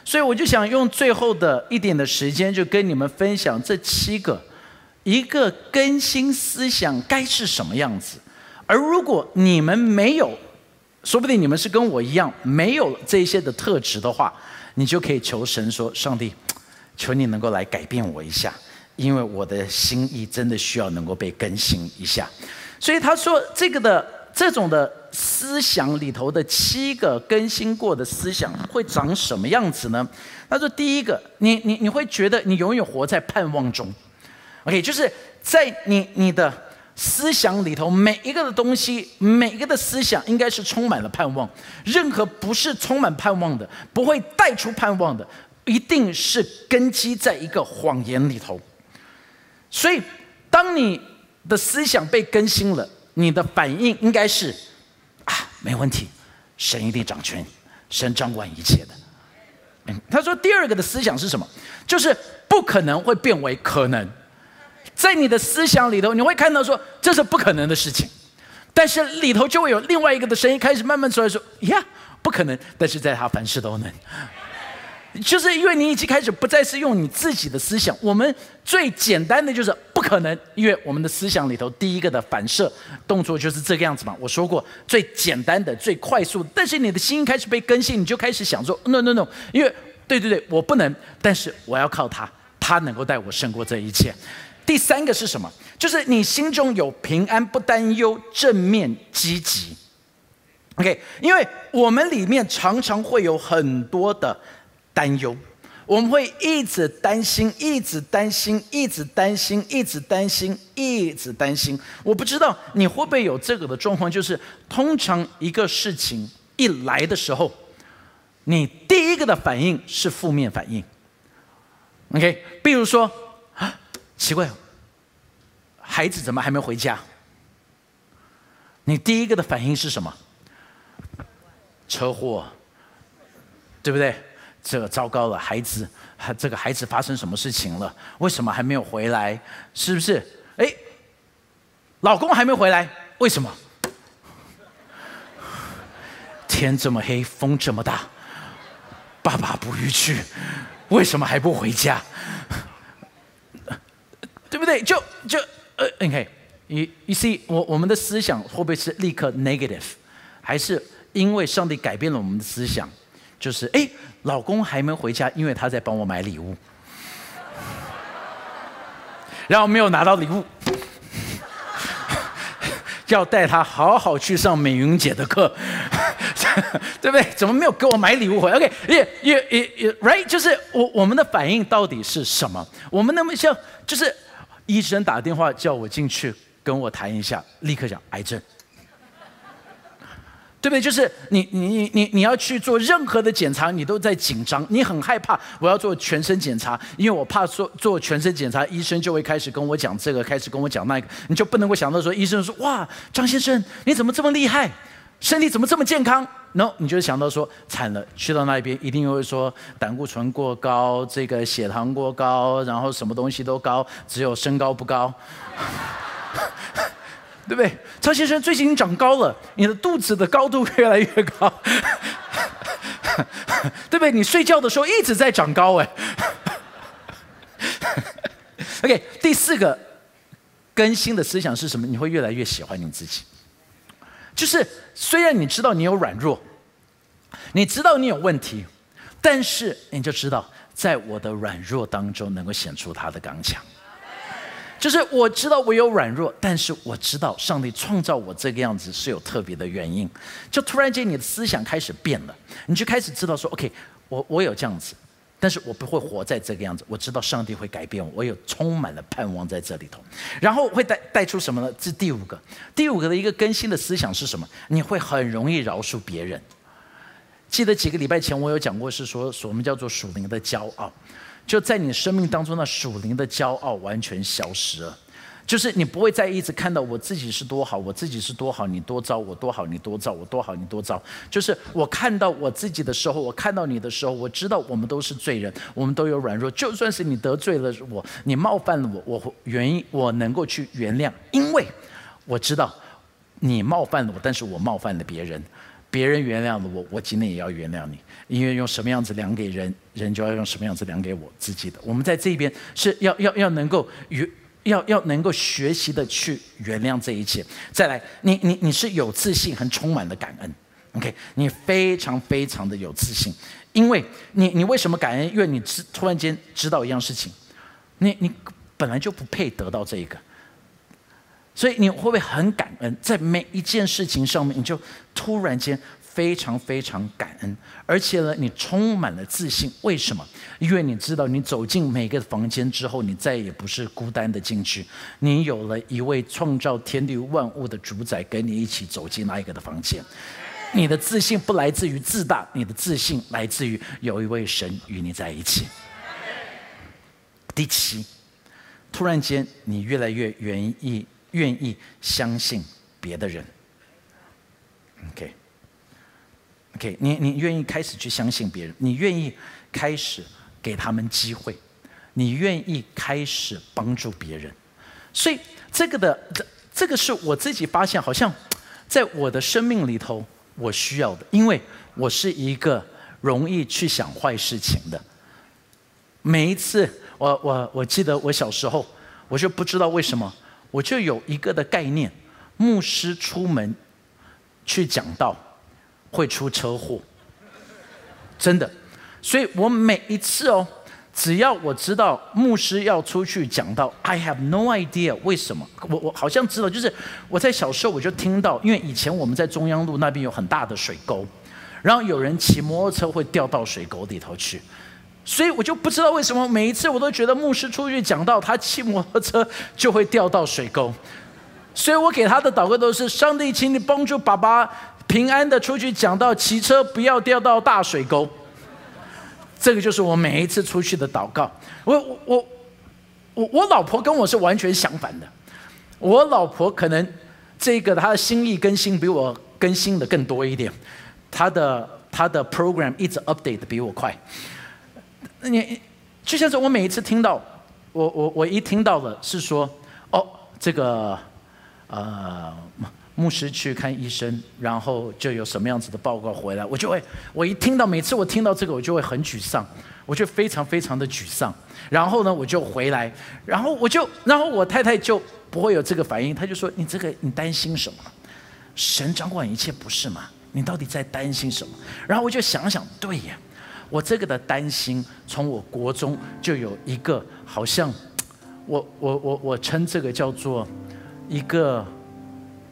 所以我就想用最后的一点的时间，就跟你们分享这七个，一个更新思想该是什么样子。而如果你们没有，说不定你们是跟我一样没有这些的特质的话，你就可以求神说：上帝，求你能够来改变我一下，因为我的心意真的需要能够被更新一下。所以他说这个的这种的。思想里头的七个更新过的思想会长什么样子呢？他说：第一个，你你你会觉得你永远活在盼望中，OK，就是在你你的思想里头每一个的东西，每一个的思想应该是充满了盼望。任何不是充满盼望的，不会带出盼望的，一定是根基在一个谎言里头。所以，当你的思想被更新了，你的反应应该是啊，没问题，神一定掌权，神掌管一切的。嗯，他说第二个的思想是什么？就是不可能会变为可能。在你的思想里头，你会看到说这是不可能的事情，但是里头就会有另外一个的声音开始慢慢出来说：“呀，不可能！”但是在他凡事都能，就是因为你已经开始不再是用你自己的思想。我们最简单的就是不可能，因为我们的思想里头第一个的反射动作就是这个样子嘛。我说过最简单的、最快速，但是你的心开始被更新，你就开始想说：“no no no！” 因为对对对，我不能，但是我要靠他，他能够带我胜过这一切。第三个是什么？就是你心中有平安，不担忧，正面积极。OK，因为我们里面常常会有很多的担忧，我们会一直担心，一直担心，一直担心，一直担心，一直担心。我不知道你会不会有这个的状况，就是通常一个事情一来的时候，你第一个的反应是负面反应。OK，比如说。奇怪，孩子怎么还没回家？你第一个的反应是什么？车祸，对不对？这个糟糕了，孩子，这个孩子发生什么事情了？为什么还没有回来？是不是？哎，老公还没回来，为什么？天这么黑，风这么大，爸爸不欲去，为什么还不回家？对不对？就就呃，OK，you you see，我我们的思想会不会是立刻 negative，还是因为上帝改变了我们的思想？就是哎，老公还没回家，因为他在帮我买礼物，然后没有拿到礼物，要带他好好去上美云姐的课，对不对？怎么没有给我买礼物回？OK，也也也也，right，就是我我们的反应到底是什么？我们那么像就是。医生打电话叫我进去跟我谈一下，立刻讲癌症，对不对？就是你你你你你要去做任何的检查，你都在紧张，你很害怕。我要做全身检查，因为我怕做做全身检查，医生就会开始跟我讲这个，开始跟我讲那个，你就不能够想到说，医生说哇，张先生你怎么这么厉害？身体怎么这么健康？no，你就想到说惨了，去到那边一定会说胆固醇过高，这个血糖过高，然后什么东西都高，只有身高不高，对不对？张先生最近长高了，你的肚子的高度越来越高，对不对？你睡觉的时候一直在长高，哎。OK，第四个更新的思想是什么？你会越来越喜欢你自己。就是虽然你知道你有软弱，你知道你有问题，但是你就知道，在我的软弱当中能够显出他的刚强。就是我知道我有软弱，但是我知道上帝创造我这个样子是有特别的原因。就突然间你的思想开始变了，你就开始知道说，OK，我我有这样子。但是我不会活在这个样子，我知道上帝会改变我，我有充满了盼望在这里头，然后会带带出什么呢？这第五个，第五个的一个更新的思想是什么？你会很容易饶恕别人。记得几个礼拜前我有讲过，是说我们叫做属灵的骄傲，就在你生命当中那属灵的骄傲完全消失了。就是你不会再一直看到我自己是多好，我自己是多好，你多糟，我多好，你多糟，我多好，你多糟。就是我看到我自己的时候，我看到你的时候，我知道我们都是罪人，我们都有软弱。就算是你得罪了我，你冒犯了我，我会原因我能够去原谅，因为我知道你冒犯了我，但是我冒犯了别人，别人原谅了我，我今天也要原谅你。因为用什么样子量给人，人就要用什么样子量给我自己的。我们在这边是要要要能够与。要要能够学习的去原谅这一切，再来，你你你是有自信，很充满的感恩，OK，你非常非常的有自信，因为你你为什么感恩？因为你知突然间知道一样事情，你你本来就不配得到这一个，所以你会不会很感恩？在每一件事情上面，你就突然间非常非常感恩，而且呢，你充满了自信。为什么？因为你知道，你走进每个房间之后，你再也不是孤单的进去，你有了一位创造天地万物的主宰跟你一起走进那一个的房间。你的自信不来自于自大，你的自信来自于有一位神与你在一起。第七，突然间，你越来越愿意愿意相信别的人。OK 你你愿意开始去相信别人，你愿意开始给他们机会，你愿意开始帮助别人，所以这个的这这个是我自己发现，好像在我的生命里头。我需要的，因为我是一个容易去想坏事情的。每一次，我我我记得我小时候，我就不知道为什么，我就有一个的概念：牧师出门去讲道会出车祸，真的。所以我每一次哦。只要我知道牧师要出去讲到，I have no idea 为什么，我我好像知道，就是我在小时候我就听到，因为以前我们在中央路那边有很大的水沟，然后有人骑摩托车会掉到水沟里头去，所以我就不知道为什么每一次我都觉得牧师出去讲到，他骑摩托车就会掉到水沟，所以我给他的祷告都是：上帝，请你帮助爸爸平安的出去讲到，骑车不要掉到大水沟。这个就是我每一次出去的祷告。我我我我老婆跟我是完全相反的。我老婆可能这个她的心意更新比我更新的更多一点，她的她的 program 一直 update 的比我快。你就像是我每一次听到，我我我一听到了是说，哦，这个呃。牧师去看医生，然后就有什么样子的报告回来，我就会，我一听到，每次我听到这个，我就会很沮丧，我就非常非常的沮丧。然后呢，我就回来，然后我就，然后我太太就不会有这个反应，她就说：“你这个你担心什么？神掌管一切不是吗？你到底在担心什么？”然后我就想想，对呀，我这个的担心，从我国中就有一个，好像，我我我我称这个叫做一个。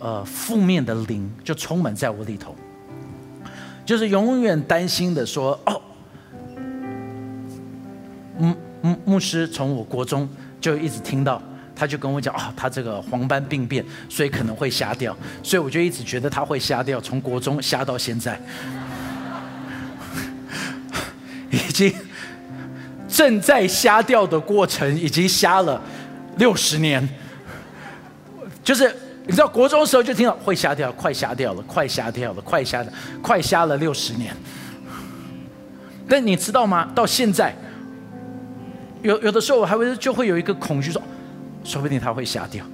呃，负面的灵就充满在我里头，就是永远担心的说，哦，牧牧牧师从我国中就一直听到，他就跟我讲啊，他这个黄斑病变，所以可能会瞎掉，所以我就一直觉得他会瞎掉，从国中瞎到现在，已经正在瞎掉的过程，已经瞎了六十年，就是。你知道国中的时候就听到会瞎掉，快瞎掉了，快瞎掉了，快瞎了，快瞎了六十年。但你知道吗？到现在，有有的时候我还会就会有一个恐惧，说，说不定他会瞎掉，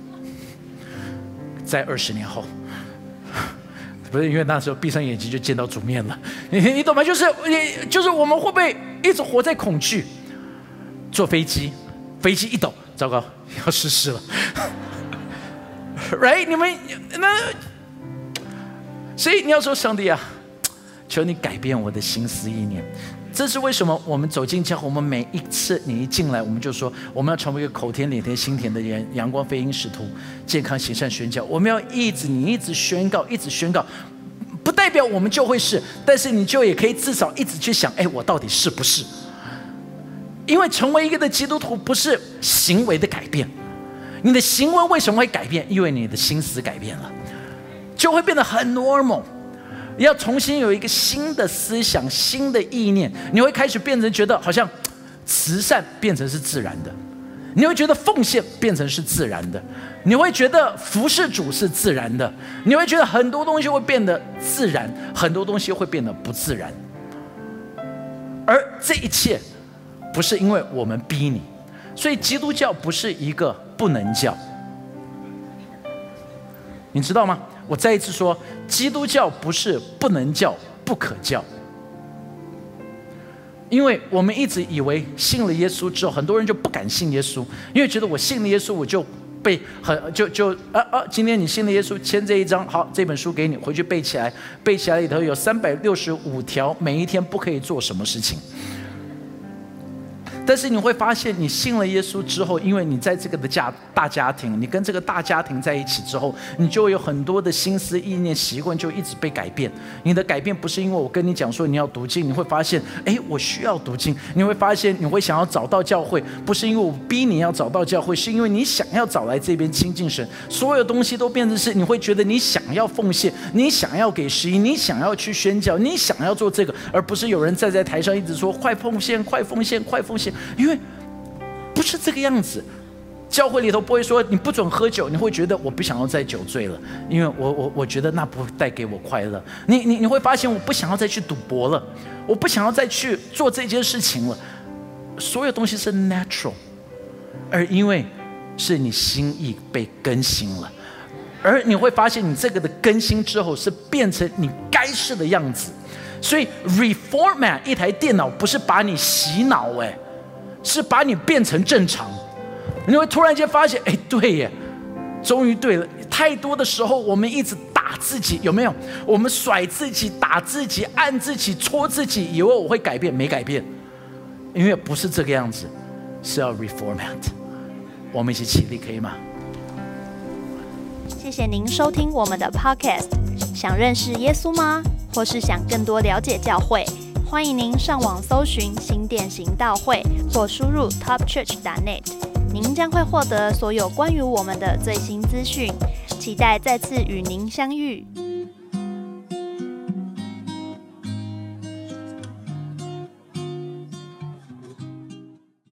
在二十年后，不是因为那时候闭上眼睛就见到主面了。你你懂吗？就是你就是我们会不会一直活在恐惧？坐飞机，飞机一抖，糟糕，要失事了。Right？你们那，所以你要说上帝啊，求你改变我的心思意念。这是为什么？我们走进教会，我们每一次你一进来，我们就说我们要成为一个口甜脸甜心甜的人，阳光飞鹰使徒，健康行善宣教。我们要一直你一直宣告，一直宣告，不代表我们就会是，但是你就也可以至少一直去想，哎，我到底是不是？因为成为一个的基督徒不是行为的改变。你的行为为什么会改变？因为你的心思改变了，就会变得很 normal。要重新有一个新的思想、新的意念，你会开始变成觉得好像慈善变成是自然的，你会觉得奉献变成是自然的，你会觉得服侍主是自然的，你会觉得很多东西会变得自然，很多东西会变得不自然。而这一切不是因为我们逼你，所以基督教不是一个。不能叫，你知道吗？我再一次说，基督教不是不能叫、不可叫，因为我们一直以为信了耶稣之后，很多人就不敢信耶稣，因为觉得我信了耶稣，我就被很就就啊啊！今天你信了耶稣，签这一张，好，这本书给你，回去背起来，背起来里头有三百六十五条，每一天不可以做什么事情。但是你会发现，你信了耶稣之后，因为你在这个的家大家庭，你跟这个大家庭在一起之后，你就有很多的心思、意念、习惯就一直被改变。你的改变不是因为我跟你讲说你要读经，你会发现，哎，我需要读经。你会发现，你会想要找到教会，不是因为我逼你要找到教会，是因为你想要找来这边亲近神。所有东西都变成是，你会觉得你想要奉献，你想要给十一，你想要去宣教，你想要做这个，而不是有人站在台上一直说快奉献、快奉献、快奉献。因为不是这个样子，教会里头不会说你不准喝酒，你会觉得我不想要再酒醉了，因为我我我觉得那不带给我快乐。你你你会发现我不想要再去赌博了，我不想要再去做这件事情了。所有东西是 natural，而因为是你心意被更新了，而你会发现你这个的更新之后是变成你该是的样子。所以 reformat 一台电脑不是把你洗脑哎。是把你变成正常，你会突然间发现，哎，对耶，终于对了。太多的时候，我们一直打自己，有没有？我们甩自己、打自己、按自己、戳自己，以为我会改变，没改变，因为不是这个样子，是要 reformat。我们一起起立，可以吗？谢谢您收听我们的 podcast。想认识耶稣吗？或是想更多了解教会？欢迎您上网搜寻新店行道会，或输入 topchurch.net，您将会获得所有关于我们的最新资讯。期待再次与您相遇。